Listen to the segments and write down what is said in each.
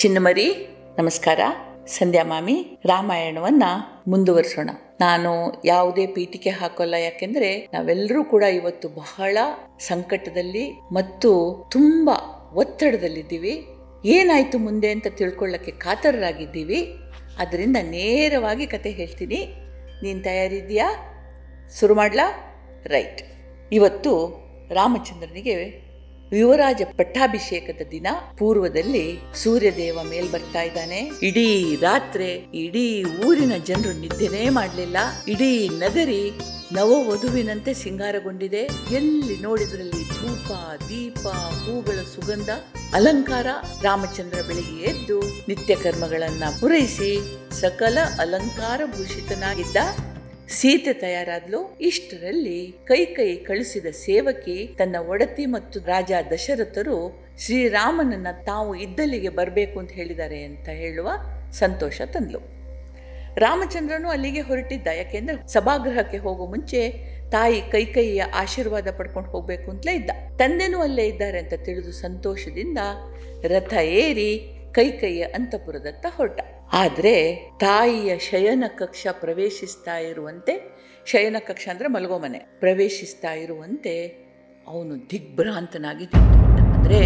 ಚಿನ್ನಮರಿ, ನಮಸ್ಕಾರ. ಸಂಧ್ಯಾ ಮಾಮಿ, ರಾಮಾಯಣವನ್ನ ಮುಂದುವರಿಸೋಣ. ನಾನು ಯಾವುದೇ ಪೀಠಿಕೆ ಹಾಕೋಲ್ಲ, ಯಾಕೆಂದ್ರೆ ನಾವೆಲ್ಲರೂ ಕೂಡ ಇವತ್ತು ಬಹಳ ಸಂಕಟದಲ್ಲಿ ಮತ್ತು ತುಂಬಾ ಒತ್ತಡದಲ್ಲಿದ್ದೀವಿ. ಏನಾಯ್ತು ಮುಂದೆ ಅಂತ ತಿಳ್ಕೊಳ್ಳಕ್ಕೆ ಕಾತರರಾಗಿದ್ದೀವಿ. ಅದರಿಂದ ನೇರವಾಗಿ ಕತೆ ಹೇಳ್ತೀನಿ. ನೀನು ತಯಾರಿದ್ಯಾ ಶುರು ಮಾಡ್ಲಾ? ರೈಟ್. ಇವತ್ತು ರಾಮಚಂದ್ರನಿಗೆ ಯುವರಾಜ ಪಟ್ಟಾಭಿಷೇಕದ ದಿನ ಪೂರ್ವದಲ್ಲಿ ಸೂರ್ಯದೇವ ಮೇಲ್ ಬರ್ತಾ ಇದ್ದಾನೆ. ಇಡೀ ರಾತ್ರಿ, ಇಡೀ ಊರಿನ ಜನರು ನಿದ್ದೆನೇ ಮಾಡಲಿಲ್ಲ. ಇಡೀ ನಗರಿ ನವವಧುವಿನಂತೆ ಸಿಂಗಾರಗೊಂಡಿದೆ ಎಲ್ಲಿ ನೋಡಿದ್ರಲ್ಲಿ ಧೂಪ, ದೀಪ, ಹೂಗಳ ಸುಗಂಧ, ಅಲಂಕಾರ. ರಾಮಚಂದ್ರ ಬೆಳಿಗ್ಗೆ ಎದ್ದು ನಿತ್ಯ ಕರ್ಮಗಳನ್ನ ಪೂರೈಸಿ ಸಕಲ ಅಲಂಕಾರ ಭೂಷಿತನಾಗಿದ್ದ ಸೀತೆ ತಯಾರಾದ್ಲು ಇಷ್ಟರಲ್ಲಿ ಕೈ ಕೈ ಕಳಿಸಿದ ಸೇವಕಿ, ತನ್ನ ಒಡತಿ ಮತ್ತು ರಾಜ ದಶರಥರು ಶ್ರೀರಾಮನನ್ನ ತಾವು ಇದ್ದಲ್ಲಿಗೆ ಬರಬೇಕು ಅಂತ ಹೇಳಿದ್ದಾರೆ ಅಂತ ಹೇಳುವ ಸಂತೋಷ ತಂದ್ಲು. ರಾಮಚಂದ್ರನು ಅಲ್ಲಿಗೆ ಹೊರಟಿದ್ದ, ಯಾಕೆಂದ್ರೆ ಸಭಾಗೃಹಕ್ಕೆ ಹೋಗೋ ಮುಂಚೆ ತಾಯಿ ಕೈ ಕೈಯ ಆಶೀರ್ವಾದ ಪಡ್ಕೊಂಡು ಹೋಗಬೇಕು ಅಂತಲೇ ಇದ್ದ. ತಂದೆನೂ ಅಲ್ಲೇ ಇದ್ದಾರೆ ಅಂತ ತಿಳಿದು ಸಂತೋಷದಿಂದ ರಥ ಏರಿ ಕೈ ಕೈಯ ಅಂತಪುರದತ್ತ ಹೊರಟ. ಆದರೆ ತಾಯಿಯ ಶಯನ ಕಕ್ಷ ಪ್ರವೇಶಿಸ್ತಾ ಇರುವಂತೆ, ಶಯನ ಕಕ್ಷ ಅಂದರೆ ಮಲಗೋ ಮನೆ, ಪ್ರವೇಶಿಸ್ತಾ ಇರುವಂತೆ ಅವನು ದಿಗ್ಭ್ರಾಂತನಾಗಿ ಅಂದರೆ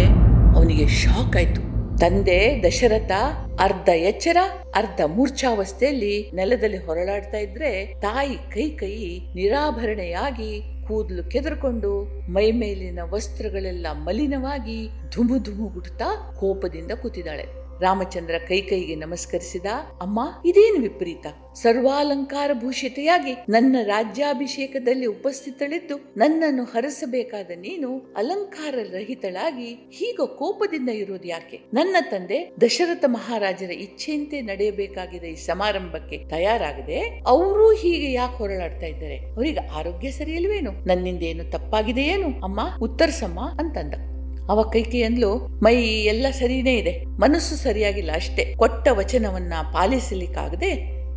ಅವನಿಗೆ ಶಾಕ್ ಆಯಿತು. ತಂದೆ ದಶರಥ ಅರ್ಧ ಎಚ್ಚರ, ಅರ್ಧ ಮೂರ್ಛಾವಸ್ಥೆಯಲ್ಲಿ ನೆಲದಲ್ಲಿ ಹೊರಳಾಡ್ತಾ ಇದ್ರೆ ತಾಯಿ ಕೈ ಕೈ ನಿರಾಭರಣೆಯಾಗಿ ಕೂದಲು ಕೆದರ್ಕೊಂಡು ಮೈ ಮೇಲಿನ ವಸ್ತ್ರಗಳೆಲ್ಲ ಮಲಿನವಾಗಿ ಧುಮು ಧುಮು ಗುಡ್ತಾ ಕೋಪದಿಂದ ಕೂತಿದ್ದಾಳೆ. ರಾಮಚಂದ್ರ ಕೈಕೈಗೆ ನಮಸ್ಕರಿಸಿದ, ಅಮ್ಮ, ಇದೇನು ವಿಪರೀತ? ಸರ್ವಾಲಂಕಾರ ಭೂಷಿತೆಯಾಗಿ ನನ್ನ ರಾಜ್ಯಾಭಿಷೇಕದಲ್ಲಿ ಉಪಸ್ಥಿತಳಿದ್ದು ನನ್ನನ್ನು ಹರಸಬೇಕಾದ ನೀನು ಅಲಂಕಾರ ರಹಿತಳಾಗಿ ಹೀಗ ಕೋಪದಿಂದ ಇರೋದು ಯಾಕೆ? ನನ್ನ ತಂದೆ ದಶರಥ ಮಹಾರಾಜರ ಇಚ್ಛೆಯಂತೆ ನಡೆಯಬೇಕಾಗಿದೆ ಈ ಸಮಾರಂಭಕ್ಕೆ ತಯಾರಾಗದೆ ಅವರು ಹೀಗೆ ಯಾಕೆ ಹೊರಳಾಡ್ತಾ ಇದ್ದಾರೆ? ಅವರಿಗೆ ಆರೋಗ್ಯ ಸರಿಯಲ್ವೇನು? ನನ್ನಿಂದ ಏನು ತಪ್ಪಾಗಿದೆಯೇನು? ಅಮ್ಮ, ಉತ್ತರಿಸಮ್ಮ ಅಂತಂದ. ಅವ ಕೈಕಿ ಅಂದ್ಲು ಮೈ, ಎಲ್ಲ ಸರಿನೇ ಇದೆ. ಮನಸ್ಸು ಸರಿಯಾಗಿಲ್ಲ ಅಷ್ಟೇ. ಕೊಟ್ಟ ವಚನವನ್ನ ಪಾಲಿಸಲಿಕ್ಕಾಗದೆ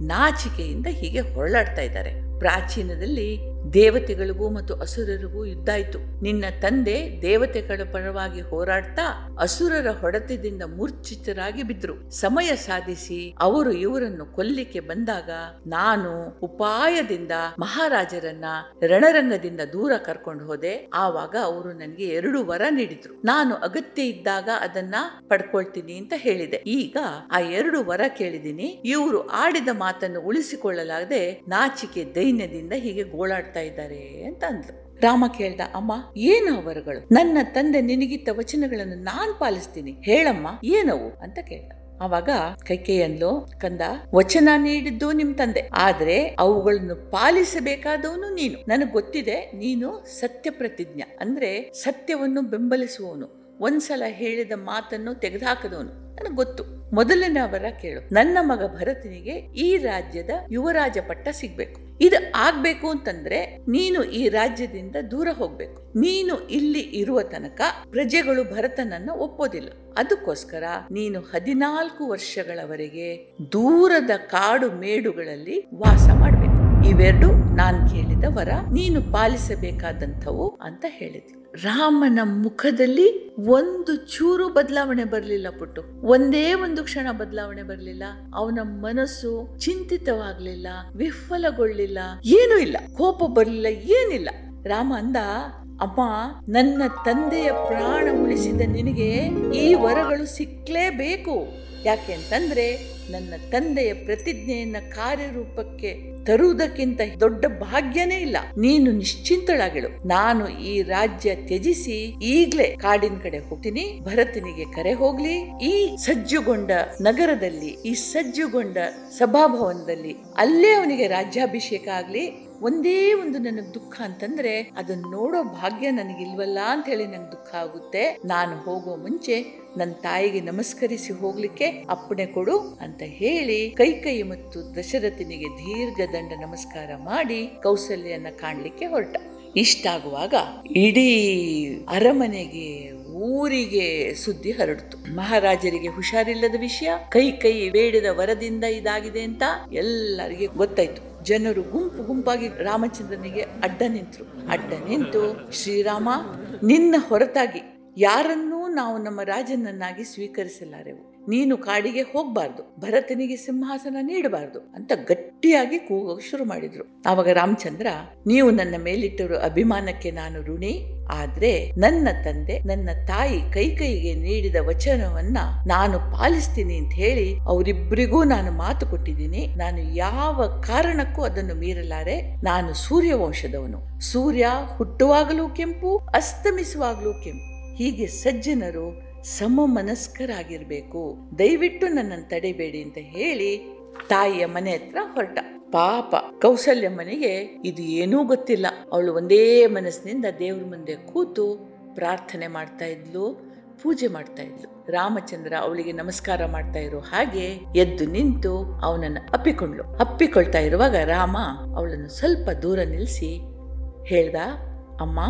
ನಾಚಿಕೆಯಿಂದ ಹೀಗೆ ಹೊರಳಾಡ್ತಾ ಇದ್ದಾರೆ. ಪ್ರಾಚೀನದಲ್ಲಿ ದೇವತೆಗಳಿಗೂ ಮತ್ತು ಅಸುರರಿಗೂ ಯುದ್ಧಾಯಿತು. ನಿನ್ನ ತಂದೆ ದೇವತೆಗಳ ಪರವಾಗಿ ಹೋರಾಡ್ತಾ ಅಸುರರ ಹೊಡೆತದಿಂದ ಮೂರ್ಛಿತರಾಗಿ ಬಿದ್ರು. ಸಮಯ ಸಾಧಿಸಿ ಅವರು ಇವರನ್ನು ಕೊಲ್ಲಿಕ್ಕೆ ಬಂದಾಗ ನಾನು ಉಪಾಯದಿಂದ ಮಹಾರಾಜರನ್ನ ರಣರಂಗದಿಂದ ದೂರ ಕರ್ಕೊಂಡು ಹೋದೆ. ಆವಾಗ ಅವರು ನನಗೆ ಎರಡು ವರ ನೀಡಿದ್ರು. ನಾನು ಅಗತ್ಯ ಇದ್ದಾಗ ಅದನ್ನ ಪಡ್ಕೊಳ್ತೀನಿ ಅಂತ ಹೇಳಿದೆ. ಈಗ ಆ ಎರಡು ವರ ಕೇಳಿದೀನಿ ಇವರು ಆಡಿದ ಮಾತನ್ನು ಉಳಿಸಿಕೊಳ್ಳಲಾಗದೆ ನಾಚಿಕೆ ದೈನ್ಯದಿಂದ ಹೀಗೆ ಗೋಳಾಡ್ತಾ ಇದ್ದಾರೆ ಅಂತ ಅಂದ್ಲು. ರಾಮ ಕೇಳ್ದ, ಅಮ್ಮ, ಏನು ಅವರುಗಳು? ನನ್ನ ತಂದೆ ನಿನಗಿತ್ತ ವಚನಗಳನ್ನು ನಾನ್ ಪಾಲಿಸ್ತೀನಿ. ಹೇಳಮ್ಮ, ಏನವು? ಅಂತ ಕೇಳ್ದ. ಅವಾಗ ಕೈಕೇಯಿ ಅಂದ್ಲು, ಕಂದ, ವಚನ ನೀಡಿದ್ದು ನಿಮ್ ತಂದೆ. ಆದ್ರೆ ಅವುಗಳನ್ನು ಪಾಲಿಸಬೇಕಾದವನು ನೀನು. ನನಗೆ ಗೊತ್ತಿದೆ, ನೀನು ಸತ್ಯ ಪ್ರತಿಜ್ಞ ಅಂದ್ರೆ ಸತ್ಯವನ್ನು ಬೆಂಬಲಿಸುವವನು. ಒಂದ್ಸಲ ಹೇಳಿದ ಮಾತನ್ನು ತೆಗೆದುಹಾಕದವನು. ನನಗೆ ಗೊತ್ತು. ಮೊದಲನೇ ಅವರ ಕೇಳು. ನನ್ನ ಮಗ ಭರತನಿಗೆ ಈ ರಾಜ್ಯದ ಯುವರಾಜ ಪಟ್ಟ ಸಿಗ್ಬೇಕು. ಇದು ಆಗ್ಬೇಕು ಅಂತಂದ್ರೆ ನೀನು ಈ ರಾಜ್ಯದಿಂದ ದೂರ ಹೋಗ್ಬೇಕು. ನೀನು ಇಲ್ಲಿ ಇರುವ ತನಕ ಪ್ರಜೆಗಳು ಭರತನನ್ನ ಒಪ್ಪೋದಿಲ್ಲ. ಅದಕ್ಕೋಸ್ಕರ ನೀನು ಹದಿನಾಲ್ಕು ವರ್ಷಗಳವರೆಗೆ ದೂರದ ಕಾಡು ಮೇಡುಗಳಲ್ಲಿ ವಾಸ ಮಾಡಬೇಕು. ಇವೆರಡು ನಾನ್ ಕೇಳಿದ ವರ. ನೀನು ಪಾಲಿಸಬೇಕಾದಂಥವು ಅಂತ ಹೇಳಿದ್ಲು ರಾಮನ ಮುಖದಲ್ಲಿ ಒಂದು ಚೂರು ಬದಲಾವಣೆ ಬರಲಿಲ್ಲ ಪುಟ್ಟು. ಒಂದೇ ಒಂದು ಕ್ಷಣ ಬದಲಾವಣೆ ಬರಲಿಲ್ಲ. ಅವನ ಮನಸ್ಸು ಚಿಂತಿತವಾಗ್ಲಿಲ್ಲ, ವಿಫಲಗೊಳ್ಳಿಲ್ಲ, ಏನೂ ಇಲ್ಲ. ಕೋಪ ಬರಲಿಲ್ಲ, ಏನಿಲ್ಲ. ರಾಮ ಅಂದ, ಅಮ್ಮ, ನನ್ನ ತಂದೆಯ ಪ್ರಾಣ ಉಳಿಸಿದ ನಿನಗೆ ಈ ವರಗಳು ಸಿಕ್ಲೇಬೇಕು. ಯಾಕೆ ಅಂತಂದ್ರೆ ನನ್ನ ತಂದೆಯ ಪ್ರತಿಜ್ಞೆಯನ್ನ ಕಾರ್ಯರೂಪಕ್ಕೆ ತರುವುದಕ್ಕಿಂತ ದೊಡ್ಡ ಭಾಗ್ಯನೇ ಇಲ್ಲ. ನೀನು ನಿಶ್ಚಿಂತಳಾಗಿಳು. ನಾನು ಈ ರಾಜ್ಯ ತ್ಯಜಿಸಿ ಈಗ್ಲೇ ಕಾಡಿನ ಕಡೆ ಹೋಗ್ತೀನಿ, ಭರತನಿಗೆ ಕರೆ ಹೋಗ್ಲಿ. ಈ ಸಜ್ಜುಗೊಂಡ ನಗರದಲ್ಲಿ, ಈ ಸಜ್ಜುಗೊಂಡ ಸಭಾಭವನದಲ್ಲಿ ಅಲ್ಲೇ ಅವನಿಗೆ ರಾಜ್ಯಾಭಿಷೇಕ ಆಗ್ಲಿ. ಒಂದೇ ಒಂದು ನನಗೆ ದುಃಖ ಅಂತಂದ್ರೆ ಅದನ್ನ ನೋಡೋ ಭಾಗ್ಯ ನನಗಿಲ್ವಲ್ಲ ಅಂತ ಹೇಳಿ ನಂಗೆ ದುಃಖ ಆಗುತ್ತೆ. ನಾನು ಹೋಗೋ ಮುಂಚೆ ನನ್ನ ತಾಯಿಗೆ ನಮಸ್ಕರಿಸಿ ಹೋಗ್ಲಿಕ್ಕೆ ಅಪ್ಪಣೆ ಕೊಡು ಅಂತ ಹೇಳಿ ಕೈಕೈ ಮತ್ತು ದಶರಥನಿಗೆ ದೀರ್ಘ ದಂಡ ನಮಸ್ಕಾರ ಮಾಡಿ ಕೌಸಲ್ಯನ ಕಾಣ್ಲಿಕ್ಕೆ ಹೊರಟ. ಇಷ್ಟಾಗುವಾಗ ಇಡೀ ಅರಮನೆಗೆ, ಊರಿಗೆ ಸುದ್ದಿ ಹರಡಿತು. ಮಹಾರಾಜರಿಗೆ ಹುಷಾರಿಲ್ಲದ ವಿಷಯ, ಕೈ ಕೈ ಬೇಡದ ವರದಿಂದ ಇದಾಗಿದೆ ಅಂತ ಎಲ್ಲರಿಗೆ ಗೊತ್ತಾಯ್ತು. ಜನರು ಗುಂಪು ಗುಂಪಾಗಿ ರಾಮಚಂದ್ರನಿಗೆ ಅಡ್ಡ ನಿಂತರು. ಅಡ್ಡ ನಿಂತು, ಶ್ರೀರಾಮ, ನಿನ್ನ ಹೊರತಾಗಿ ಯಾರನ್ನೂ ನಾವು ನಮ್ಮ ರಾಜನನ್ನಾಗಿ ಸ್ವೀಕರಿಸಲಾರೆವು. ನೀನು ಕಾಡಿಗೆ ಹೋಗ್ಬಾರ್ದು, ಭರತನಿಗೆ ಸಿಂಹಾಸನ ನೀಡಬಾರ್ದು ಅಂತ ಗಟ್ಟಿಯಾಗಿ ಕೂಗೋಕೆ ಶುರು ಮಾಡಿದ್ರು. ಆವಾಗ ರಾಮಚಂದ್ರ, ನೀವು ನನ್ನ ಮೇಲಿಟ್ಟಿರೋ ಅಭಿಮಾನಕ್ಕೆ ನಾನು ಋಣಿ, ಆದ್ರೆ ನನ್ನ ತಂದೆ ನನ್ನ ತಾಯಿ ಕೈಕೈಗೆ ನೀಡಿದ ವಚನವನ್ನ ನಾನು ಪಾಲಿಸ್ತೀನಿ ಅಂತ ಹೇಳಿ ಅವರಿಬ್ಬರಿಗೂ ನಾನು ಮಾತು ಕೊಟ್ಟಿದ್ದೀನಿ. ನಾನು ಯಾವ ಕಾರಣಕ್ಕೂ ಅದನ್ನು ಮೀರಲಾರೆ. ನಾನು ಸೂರ್ಯ ವಂಶದವನು ಸೂರ್ಯ ಹುಟ್ಟುವಾಗಲೂ ಕೆಂಪು, ಅಸ್ತಮಿಸುವಾಗಲೂ ಕೆಂಪು. ಹೀಗೆ ಸಜ್ಜನರು ಸಮ ಮನಸ್ಕರಾಗಿರ್ಬೇಕು ದಯವಿಟ್ಟು ನನ್ನನ್ನು ತಡೆಬೇಡಿ ಅಂತ ಹೇಳಿ ತಾಯಿಯ ಮನೆ ಹತ್ರ ಹೊರಟ. ಪಾಪ ಕೌಶಲ್ಯ ಮನೆಗೆ ಇದು ಏನೂ ಗೊತ್ತಿಲ್ಲ. ಅವಳು ಒಂದೇ ಮನಸ್ಸಿನಿಂದ ದೇವ್ರ ಮುಂದೆ ಕೂತು ಪ್ರಾರ್ಥನೆ ಮಾಡ್ತಾ ಇದ್ಲು, ಪೂಜೆ ಮಾಡ್ತಾ ಇದ್ಲು. ರಾಮಚಂದ್ರ ಅವಳಿಗೆ ನಮಸ್ಕಾರ ಮಾಡ್ತಾ ಇರೋ ಹಾಗೆ ಎದ್ದು ನಿಂತು ಅವನನ್ನು ಅಪ್ಪಿಕೊಂಡ್ಲು ಅಪ್ಪಿಕೊಳ್ತಾ ಇರುವಾಗ ರಾಮ ಅವಳನ್ನು ಸ್ವಲ್ಪ ದೂರ ನಿಲ್ಲಿಸಿ ಹೇಳ್ದ, ಅಮ್ಮ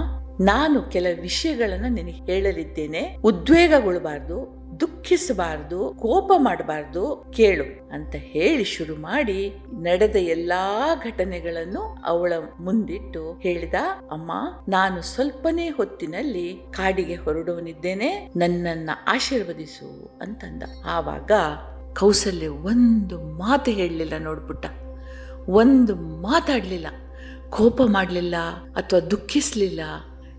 ನಾನು ಕೆಲ ವಿಷಯಗಳನ್ನು ನಿನಗೆ ಹೇಳಲಿದ್ದೇನೆ. ಉದ್ವೇಗಗೊಳ್ಬಾರ್ದು, ದುಃಖಿಸಬಾರ್ದು, ಕೋಪ ಮಾಡಬಾರ್ದು, ಕೇಳು ಅಂತ ಹೇಳಿ ಶುರು ಮಾಡಿ ನಡೆದ ಎಲ್ಲಾ ಘಟನೆಗಳನ್ನು ಅವಳ ಮುಂದಿಟ್ಟು ಹೇಳಿದ, ಅಮ್ಮ, ನಾನು ಸ್ವಲ್ಪನೇ ಹೊತ್ತಿನಲ್ಲಿ ಕಾಡಿಗೆ ಹೊರಡುವನಿದ್ದೇನೆ, ನನ್ನನ್ನ ಆಶೀರ್ವದಿಸು ಅಂತಂದ. ಆವಾಗ ಕೌಸಲ್ಯ ಒಂದು ಮಾತು ಹೇಳಲಿಲ್ಲ ನೋಡ್ಬಿಟ್ಟ ಒಂದು ಮಾತಾಡಲಿಲ್ಲ. ಕೋಪ ಮಾಡಲಿಲ್ಲ ಅಥವಾ ದುಃಖಿಸಲಿಲ್ಲ.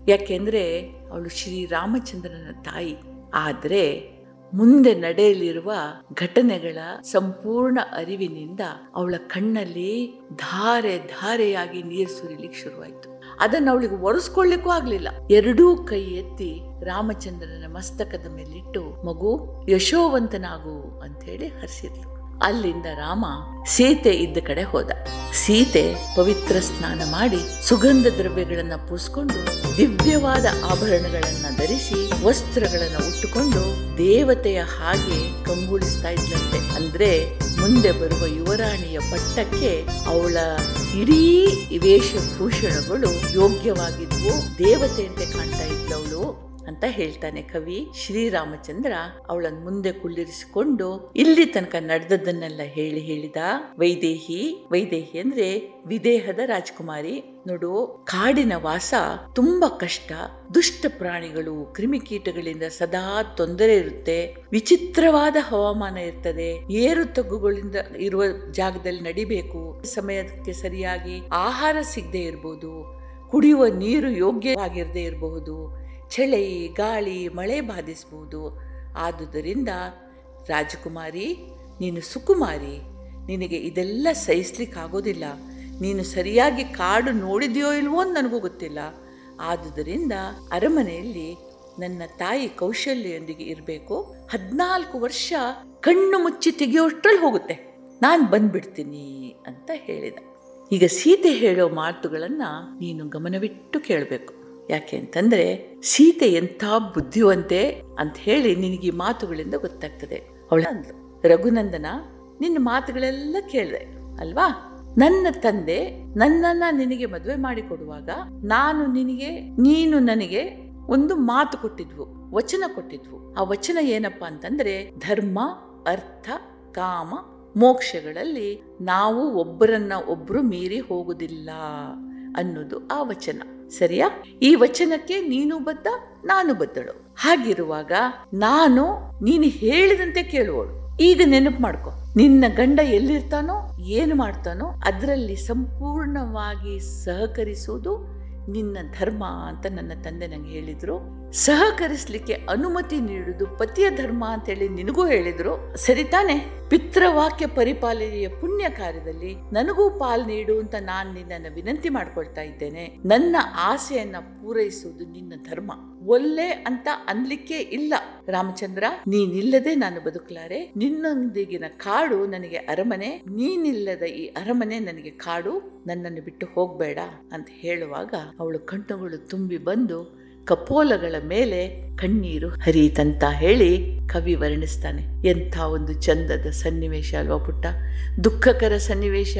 ಯಾಕೆಂದ್ರೆ ಅವಳು ಶ್ರೀರಾಮಚಂದ್ರನ ತಾಯಿ. ಆದರೆ ಮುಂದೆ ನಡೆಯಲಿರುವ ಘಟನೆಗಳ ಸಂಪೂರ್ಣ ಅರಿವಿನಿಂದ ಅವಳ ಕಣ್ಣಲ್ಲಿ ಧಾರೆ ಧಾರೆಯಾಗಿ ನೀರು ಸುರಿಲಿಕ್ಕೆ ಶುರುವಾಯಿತು. ಅದನ್ನು ಅವಳಿಗೆ ಒರೆಸ್ಕೊಳ್ಳಿಕ್ಕೂ ಆಗ್ಲಿಲ್ಲ. ಎರಡೂ ಕೈ ಎತ್ತಿ ರಾಮಚಂದ್ರನ ಮಸ್ತಕದ ಮೇಲಿಟ್ಟು, ಮಗು, ಯಶೋವಂತನಾಗು ಅಂತ ಹೇಳಿ ಹರಿಸಿದ್ಲು. ಅಲ್ಲಿಂದ ರಾಮ ಸೀತೆ ಇದ್ದ ಕಡೆ ಹೋದ. ಸೀತೆ ಪವಿತ್ರ ಸ್ನಾನ ಮಾಡಿ ಸುಗಂಧ ದ್ರವ್ಯಗಳನ್ನು ಪೂಸ್ಕೊಂಡು ದಿವ್ಯವಾದ ಆಭರಣಗಳನ್ನ ಧರಿಸಿ ವಸ್ತ್ರಗಳನ್ನ ಉಟ್ಟುಕೊಂಡು ದೇವತೆಯ ಹಾಗೆ ಕಂಗೊಳಿಸ್ತಾ ಇದ್ಲಂತೆ. ಅಂದ್ರೆ ಮುಂದೆ ಬರುವ ಯುವರಾಣಿಯ ಪಟ್ಟಕ್ಕೆ ಅವಳ ಇಡೀ ವೇಷಭೂಷಣಗಳು ಯೋಗ್ಯವಾಗಿದ್ವು. ದೇವತೆಯಂತೆ ಕಾಣ್ತಾ ಇದ್ಲವಳು ಅಂತ ಹೇಳ್ತಾನೆ ಕವಿ. ಶ್ರೀರಾಮಚಂದ್ರ ಅವಳನ್ ಮುಂದೆ ಕುಳ್ಳಿರಿಸಿಕೊಂಡು ಇಲ್ಲಿ ತನಕ ನಡೆದದ್ದನ್ನೆಲ್ಲ ಹೇಳಿ ಹೇಳಿದ ವೈದೇಹಿ. ವೈದೇಹಿ ಅಂದ್ರೆ ವಿದೇಹದ ರಾಜಕುಮಾರಿ. ನೋಡು, ಕಾಡಿನ ವಾಸ ತುಂಬಾ ಕಷ್ಟ. ದುಷ್ಟ ಪ್ರಾಣಿಗಳು, ಕ್ರಿಮಿಕೀಟಗಳಿಂದ ಸದಾ ತೊಂದರೆ ಇರುತ್ತೆ. ವಿಚಿತ್ರವಾದ ಹವಾಮಾನ ಇರ್ತದೆ. ಏರು ತಗ್ಗುಗಳಿಂದ ಇರುವ ಜಾಗದಲ್ಲಿ ನಡಿಬೇಕು. ಸಮಯಕ್ಕೆ ಸರಿಯಾಗಿ ಆಹಾರ ಸಿಗದೆ ಇರಬಹುದು ಕುಡಿಯುವ ನೀರು ಯೋಗ್ಯವಾಗಿರದೇ ಇರಬಹುದು. ಚಳಿ, ಗಾಳಿ, ಮಳೆ ಬಾಧಿಸಬಹುದು ಆದುದರಿಂದ ರಾಜಕುಮಾರಿ, ನೀನು ಸುಕುಮಾರಿ, ನಿನಗೆ ಇದೆಲ್ಲ ಸಹಿಸ್ಲಿಕ್ಕಾಗೋದಿಲ್ಲ. ನೀನು ಸರಿಯಾಗಿ ಕಾಡು ನೋಡಿದೆಯೋ ಇಲ್ವೋ ಅಂತ ನನಗೂ ಗೊತ್ತಿಲ್ಲ. ಆದುದರಿಂದ ಅರಮನೆಯಲ್ಲಿ ನನ್ನ ತಾಯಿ ಕೌಶಲ್ಯೊಂದಿಗೆ ಇರಬೇಕು. ಹದಿನಾಲ್ಕು ವರ್ಷ ಕಣ್ಣು ಮುಚ್ಚಿ ತೆಗೆಯೋಷ್ಟ್ರಲ್ಲಿ ಹೋಗುತ್ತೆ. ನಾನು ಬಂದ್ಬಿಡ್ತೀನಿ ಅಂತ ಹೇಳಿದ. ಈಗ ಸೀತೆ ಹೇಳೋ ಮಾತುಗಳನ್ನು ನೀನು ಗಮನವಿಟ್ಟು ಕೇಳಬೇಕು. ಯಾಕೆ ಅಂತಂದ್ರೆ ಸೀತೆ ಎಂಥ ಬುದ್ಧಿವಂತೆ ಅಂತ ಹೇಳಿ ನಿನಗೆ ಈ ಮಾತುಗಳಿಂದ ಗೊತ್ತಾಗ್ತದೆ. ಅವಳ ರಘುನಂದನ, ನಿನ್ನ ಮಾತುಗಳೆಲ್ಲ ಕೇಳಿದೆ, ಅಲ್ವಾ? ನನ್ನ ತಂದೆ ನನ್ನನ್ನ ನಿನಗೆ ಮದುವೆ ಮಾಡಿಕೊಡುವಾಗ ನಾನು ನಿನಗೆ, ನೀನು ನನಗೆ ಒಂದು ಮಾತು ಕೊಟ್ಟಿದ್ವು, ವಚನ ಕೊಟ್ಟಿದ್ವು. ಆ ವಚನ ಏನಪ್ಪಾ ಅಂತಂದ್ರೆ, ಧರ್ಮ, ಅರ್ಥ, ಕಾಮ, ಮೋಕ್ಷಗಳಲ್ಲಿ ನಾವು ಒಬ್ಬರನ್ನ ಒಬ್ರು ಮೀರಿ ಹೋಗುದಿಲ್ಲ. ಅನ್ನೋದು ಆ ವಚನ. ಸರಿಯಾ? ಈ ವಚನಕ್ಕೆ ನೀನು ಬದ್ಧ ನಾನು ಬದ್ದಳು. ಹಾಗಿರುವಾಗ ನಾನು ನೀನು ಹೇಳಿದಂತೆ ಕೇಳುವಳು. ಈಗ ನೆನಪು ಮಾಡ್ಕೊ. ನಿನ್ನ ಗಂಡ ಎಲ್ಲಿರ್ತಾನೋ, ಏನು ಮಾಡ್ತಾನೋ, ಅದರಲ್ಲಿ ಸಂಪೂರ್ಣವಾಗಿ ಸಹಕರಿಸುವುದು ನಿನ್ನ ಧರ್ಮ ಅಂತ ನನ್ನ ತಂದೆ ನಂಗೆ ಹೇಳಿದ್ರು. ಸಹಕರಿಸ್ಲಿಕ್ಕೆ ಅನುಮತಿ ನೀಡುವುದು ಪತಿಯ ಧರ್ಮ ಅಂತ ಹೇಳಿ ನಿನಗೂ ಹೇಳಿದ್ರು. ಸರಿ ತಾನೆ. ಪಿತೃವಾಕ್ಯ ಪರಿಪಾಲನೆಯ ಪುಣ್ಯ ಕಾರ್ಯದಲ್ಲಿ ನನಗೂ ಪಾಲ್ ನೀಡು ಅಂತ ನಾನು ನಿನ್ನನ್ನು ವಿನಂತಿ ಮಾಡ್ಕೊಳ್ತಾ ಇದ್ದೇನೆ. ನನ್ನ ಆಸೆಯನ್ನ ಪೂರೈಸುವುದು ನಿನ್ನ ಧರ್ಮ. ಒಲ್ಲೆ ಅಂತ ಅನ್ಲಿಕ್ಕೆ ಇಲ್ಲ. ರಾಮಚಂದ್ರ, ನೀನಿಲ್ಲದೆ ನಾನು ಬದುಕಲಾರೆ. ನಿನ್ನೊಂದಿಗಿನ ಕಾಡು ನನಗೆ ಅರಮನೆ. ನೀನಿಲ್ಲದ ಈ ಅರಮನೆ ನನಗೆ ಕಾಡು. ನನ್ನನ್ನು ಬಿಟ್ಟು ಹೋಗ್ಬೇಡ ಅಂತ ಹೇಳುವಾಗ ಅವಳು ಕಣ್ಣುಗಳು ತುಂಬಿ ಬಂದು ಕಪೋಲಗಳ ಮೇಲೆ ಕಣ್ಣೀರು ಹರಿಯಿತಂತ ಹೇಳಿ ಕವಿ ವರ್ಣಿಸ್ತಾನೆ. ಎಂಥ ಒಂದು ಚಂದದ ಸನ್ನಿವೇಶ ಅಲ್ವಾ ಪುಟ್ಟ? ದುಃಖಕರ ಸನ್ನಿವೇಶ.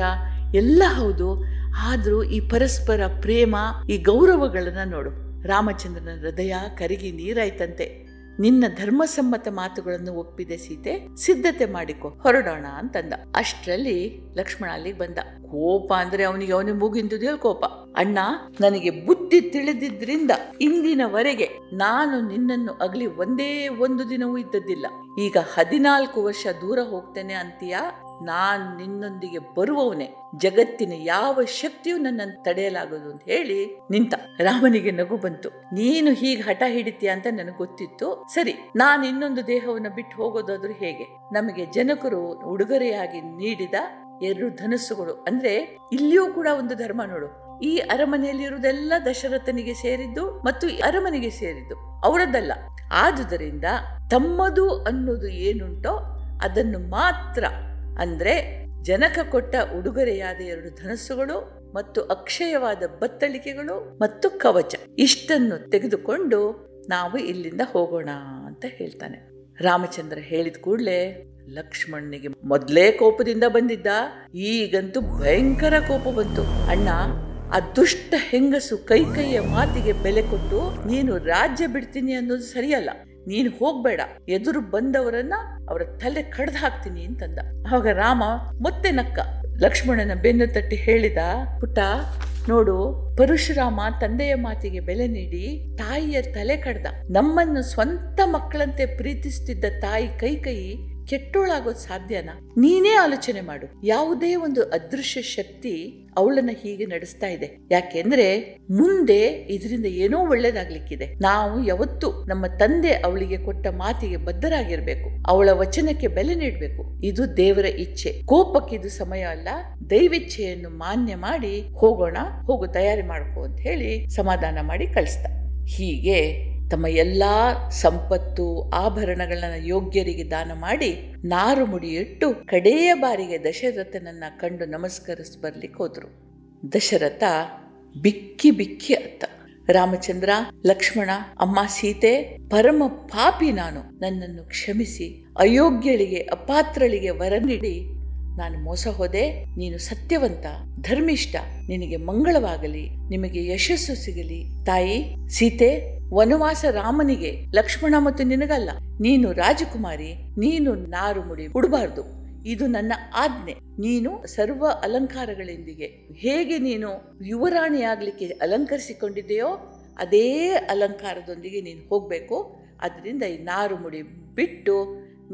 ಎಲ್ಲ ಹೌದು, ಆದರೂ ಈ ಪರಸ್ಪರ ಪ್ರೇಮ, ಈ ಗೌರವಗಳನ್ನು ನೋಡು. ರಾಮಚಂದ್ರನ ಹೃದಯ ಕರಗಿ ನೀರಾಯ್ತಂತೆ. ನಿನ್ನ ಧರ್ಮಸಮ್ಮತ ಮಾತುಗಳನ್ನು ಒಪ್ಪಿದೆ ಸೀತೆ, ಸಿದ್ಧತೆ ಮಾಡಿಕೊ, ಹೊರಡೋಣ ಅಂತಂದ. ಅಷ್ಟರಲ್ಲಿ ಲಕ್ಷ್ಮಣ ಅಲ್ಲಿಗೆ ಬಂದ. ಕೋಪ ಅಂದ್ರೆ ಅವನಿಗೆ ಅವನಿಗೆ ಮೂಗಿಂದುದಿಯಲ್ ಕೋಪ. ಅಣ್ಣ, ನನಗೆ ಬುದ್ಧಿ ತಿಳಿದಿದ್ರಿಂದ ಇಂದಿನವರೆಗೆ ನಾನು ನಿನ್ನನ್ನು ಅಗಲಿ ಒಂದೇ ಒಂದು ದಿನವೂ ಇದ್ದದ್ದಿಲ್ಲ. ಈಗ ಹದಿನಾಲ್ಕು ವರ್ಷ ದೂರ ಹೋಗ್ತೇನೆ ಅಂತೀಯಾ? ನಾನ್ ನಿನ್ನೊಂದಿಗೆ ಬರುವವನೇ, ಜಗತ್ತಿನ ಯಾವ ಶಕ್ತಿಯು ನನ್ನನ್ನು ತಡೆಯಲಾಗದು ಅಂತ ಹೇಳಿ ನಿಂತ ರಾಮನಿಗೆ ನಗು ಬಂತು. ನೀನು ಹೀಗೆ ಹಠ ಹಿಡಿತೀಯ ಅಂತ ನನಗೆ ಗೊತ್ತಿತ್ತು. ಸರಿ, ನಾನು ಇನ್ನೊಂದು ದೇಹವನ್ನು ಬಿಟ್ಟು ಹೋಗೋದಾದ್ರೂ ಹೇಗೆ? ನಮಗೆ ಜನಕರು ಉಡುಗೊರೆಯಾಗಿ ನೀಡಿದ ಎರಡು ಧನಸ್ಸುಗಳು. ಅಂದ್ರೆ ಇಲ್ಲಿಯೂ ಕೂಡ ಒಂದು ಧರ್ಮ ನೋಡು. ಈ ಅರಮನೆಯಲ್ಲಿರುವುದೆಲ್ಲ ದಶರಥನಿಗೆ ಸೇರಿದ್ದು ಮತ್ತು ಅರಮನೆಗೆ ಸೇರಿದ್ದು. ಅವರದ್ದಲ್ಲ ಆದುದರಿಂದ ತಮ್ಮದು ಅನ್ನೋದು ಏನುಂಟೋ ಅದನ್ನು ಮಾತ್ರ ಅಂದ್ರೆ ಜನಕ ಕೊಟ್ಟ ಉಡುಗೊರೆಯಾದ ಎರಡು ಧನಸ್ಸುಗಳು ಮತ್ತು ಅಕ್ಷಯವಾದ ಬತ್ತಳಿಕೆಗಳು ಮತ್ತು ಕವಚ. ಇಷ್ಟನ್ನು ತೆಗೆದುಕೊಂಡು ನಾವು ಇಲ್ಲಿಂದ ಹೋಗೋಣ ಅಂತ ಹೇಳ್ತಾನೆ. ರಾಮಚಂದ್ರ ಹೇಳಿದ ಕೂಡಲೇ ಲಕ್ಷ್ಮಣನಿಗೆ ಮೊದಲೇ ಕೋಪದಿಂದ ಬಂದಿದ್ದ. ಈಗಂತೂ ಭಯಂಕರ ಕೋಪ ಬಂತು. ಅಣ್ಣ, ಆ ದುಷ್ಟ ಹೆಂಗಸು ಕೈ ಕೈಯ ಮಾತಿಗೆ ಬೆಲೆ ಕೊಟ್ಟು ನೀನು ರಾಜ್ಯ ಬಿಡ್ತೀನಿ ಅನ್ನೋದು ಸರಿಯಲ್ಲ. ನೀನು ಹೋಗ್ಬೇಡ. ಎದುರು ಬಂದವರನ್ನ ಅವರ ತಲೆ ಕಡ್ದು ಹಾಕ್ತೀನಿ ಅಂತಂದ. ಆವಾಗ ರಾಮ ಮತ್ತೆ ನಕ್ಕ ಲಕ್ಷ್ಮಣನ ಬೆನ್ನು ತಟ್ಟಿ ಹೇಳಿದ, ಪುಟ್ಟ, ನೋಡು, ಪರಶುರಾಮ ತಂದೆಯ ಮಾತಿಗೆ ಬೆಲೆ ನೀಡಿ ತಾಯಿಯ ತಲೆ ಕಡ್ದ. ನಮ್ಮನ್ನು ಸ್ವಂತ ಮಕ್ಕಳಂತೆ ಪ್ರೀತಿಸುತ್ತಿದ್ದ ತಾಯಿ ಕೈ ಕೈ ಕೆಟ್ಟೋಳಾಗೋದು ಸಾಧ್ಯನಾ? ನೀನೇ ಆಲೋಚನೆ ಮಾಡು. ಯಾವುದೇ ಒಂದು ಅದೃಶ್ಯ ಶಕ್ತಿ ಅವಳನ್ನ ಹೀಗೆ ನಡೆಸ್ತಾ ಇದೆ. ಯಾಕೆಂದ್ರೆ ಮುಂದೆ ಇದರಿಂದ ಏನೋ ಒಳ್ಳೇದಾಗ್ಲಿಕ್ಕಿದೆ. ನಾವು ಯಾವತ್ತು ನಮ್ಮ ತಂದೆ ಅವಳಿಗೆ ಕೊಟ್ಟ ಮಾತಿಗೆ ಬದ್ಧರಾಗಿರ್ಬೇಕು. ಅವಳ ವಚನಕ್ಕೆ ಬೆಲೆ ನೀಡಬೇಕು. ಇದು ದೇವರ ಇಚ್ಛೆ. ಕೋಪಕ್ಕೆ ಇದು ಸಮಯ ಅಲ್ಲ. ದೈವಿಚ್ಛೆಯನ್ನು ಮಾನ್ಯ ಮಾಡಿ ಹೋಗೋಣ, ಹೋಗು, ತಯಾರಿ ಮಾಡ್ಕೋ ಅಂತ ಹೇಳಿ ಸಮಾಧಾನ ಮಾಡಿ ಕಳಿಸ್ತಾ. ಹೀಗೆ ತಮ್ಮ ಎಲ್ಲ ಸಂಪತ್ತು, ಆಭರಣಗಳನ್ನು ಯೋಗ್ಯರಿಗೆ ದಾನ ಮಾಡಿ ನಾರು ಮುಡಿಯಿಟ್ಟು ಕಡೆಯ ಬಾರಿಗೆ ದಶರಥನನ್ನ ಕಂಡು ನಮಸ್ಕರಿಸಿ ಬರ್ಲಿಕ್ಕೆ ಹೋದ್ರು. ದಶರಥ ಬಿಕ್ಕಿ ಬಿಕ್ಕಿ ಅತ್ತ. ರಾಮಚಂದ್ರ, ಲಕ್ಷ್ಮಣ, ಅಮ್ಮ, ಸೀತೆ, ಪರಮ ಪಾಪಿ ನಾನು. ನನ್ನನ್ನು ಕ್ಷಮಿಸಿ ಅಯೋಗ್ಯಳಿಗೆ ಅಪಾತ್ರಳಿಗೆ ವರ ನೀಡಿ. ನಾನು ಮೋಸ ಹೋದೆ, ನೀನು ಸತ್ಯವಂತ, ಧರ್ಮಿಷ್ಠ, ನಿನಗೆ ಮಂಗಳವಾಗಲಿ, ನಿಮಗೆ ಯಶಸ್ಸು ಸಿಗಲಿ. ತಾಯಿ, ಸೀತೆ ವನವಾಸ ರಾಮನಿಗೆ ಲಕ್ಷ್ಮಣ ಮತ್ತು ನಿನಗಲ್ಲ, ನೀನು ರಾಜಕುಮಾರಿ, ನೀನು ನಾರು ಮುಡಿ ಉಡಬಾರ್ದು ಇದು ನನ್ನ ಆಜ್ಞೆ. ನೀನು ಸರ್ವ ಅಲಂಕಾರಗಳೊಂದಿಗೆ ಹೇಗೆ ನೀನು ಯುವರಾಣಿಯಾಗಲಿಕ್ಕೆ ಅಲಂಕರಿಸಿಕೊಂಡಿದೆಯೋ ಅದೇ ಅಲಂಕಾರದೊಂದಿಗೆ ನೀನು ಹೋಗ್ಬೇಕು. ಅದರಿಂದ ಈ ನಾರು ಮುಡಿ ಬಿಟ್ಟು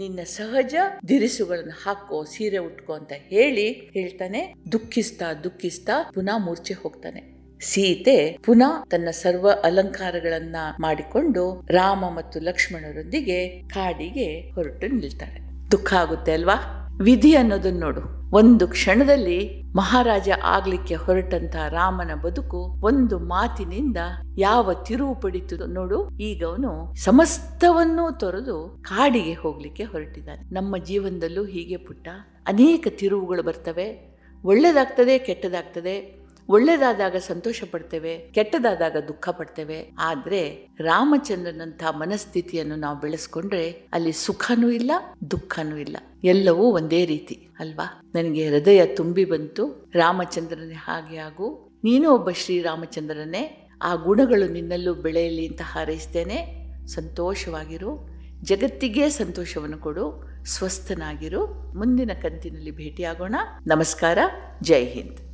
ನಿನ್ನ ಸಹಜ ದಿರಿಸುಗಳನ್ನು ಹಾಕೋ, ಸೀರೆ ಉಟ್ಕೋ ಅಂತ ಹೇಳಿ ಹೇಳ್ತಾನೆ. ದುಃಖಿಸ್ತಾ ದುಃಖಿಸ್ತಾ ಪುನಃ ಮೂರ್ಛೆ ಹೋಗ್ತಾನೆ. ಸೀತೆ ಪುನಃ ತನ್ನ ಸರ್ವ ಅಲಂಕಾರಗಳನ್ನ ಮಾಡಿಕೊಂಡು ರಾಮ ಮತ್ತು ಲಕ್ಷ್ಮಣರೊಂದಿಗೆ ಕಾಡಿಗೆ ಹೊರಟು ನಿಲ್ತಾಳೆ. ದುಃಖ ಆಗುತ್ತೆ ಅಲ್ವಾ? ವಿಧಿ ಅನ್ನೋದನ್ನ ನೋಡು. ಒಂದು ಕ್ಷಣದಲ್ಲಿ ಮಹಾರಾಜ ಆಗ್ಲಿಕ್ಕೆ ಹೊರಟಂತ ರಾಮನ ಬದುಕು ಒಂದು ಮಾತಿನಿಂದ ಯಾವ ತಿರುವು ಪಡಿತು ನೋಡು. ಈಗ ಅವನು ಸಮಸ್ತವನ್ನೂ ತೊರೆದು ಕಾಡಿಗೆ ಹೋಗ್ಲಿಕ್ಕೆ ಹೊರಟಿದ್ದಾನೆ. ನಮ್ಮ ಜೀವನದಲ್ಲೂ ಹೀಗೆ ಪುಟ್ಟ. ಅನೇಕ ತಿರುವುಗಳು ಬರ್ತವೆ. ಒಳ್ಳೇದಾಗ್ತದೆ, ಕೆಟ್ಟದಾಗ್ತದೆ. ಒಳ್ಳೇದಾದಾಗ ಸಂತೋಷ ಪಡ್ತೇವೆ ಕೆಟ್ಟದಾದಾಗ ದುಃಖ ಪಡ್ತೇವೆ. ಆದ್ರೆ ರಾಮಚಂದ್ರನಂಥ ಮನಸ್ಥಿತಿಯನ್ನು ನಾವು ಬೆಳೆಸ್ಕೊಂಡ್ರೆ ಅಲ್ಲಿ ಸುಖನೂ ಇಲ್ಲ, ದುಃಖನೂ ಇಲ್ಲ. ಎಲ್ಲವೂ ಒಂದೇ ರೀತಿ, ಅಲ್ವಾ? ನನಗೆ ಹೃದಯ ತುಂಬಿ ಬಂತು, ರಾಮಚಂದ್ರನೇ ಹಾಗೆ ಆಗು. ನೀನು ಒಬ್ಬ ಶ್ರೀರಾಮಚಂದ್ರನೇ. ಆ ಗುಣಗಳು ನಿನ್ನಲ್ಲೂ ಬೆಳೆಯಲಿ ಅಂತ ಹಾರೈಸ್ತೇನೆ. ಸಂತೋಷವಾಗಿರು. ಜಗತ್ತಿಗೆ ಸಂತೋಷವನ್ನು ಕೊಡು. ಸ್ವಸ್ಥನಾಗಿರು. ಮುಂದಿನ ಕಂತಿನಲ್ಲಿ ಭೇಟಿಯಾಗೋಣ. ನಮಸ್ಕಾರ. ಜೈ ಹಿಂದ್.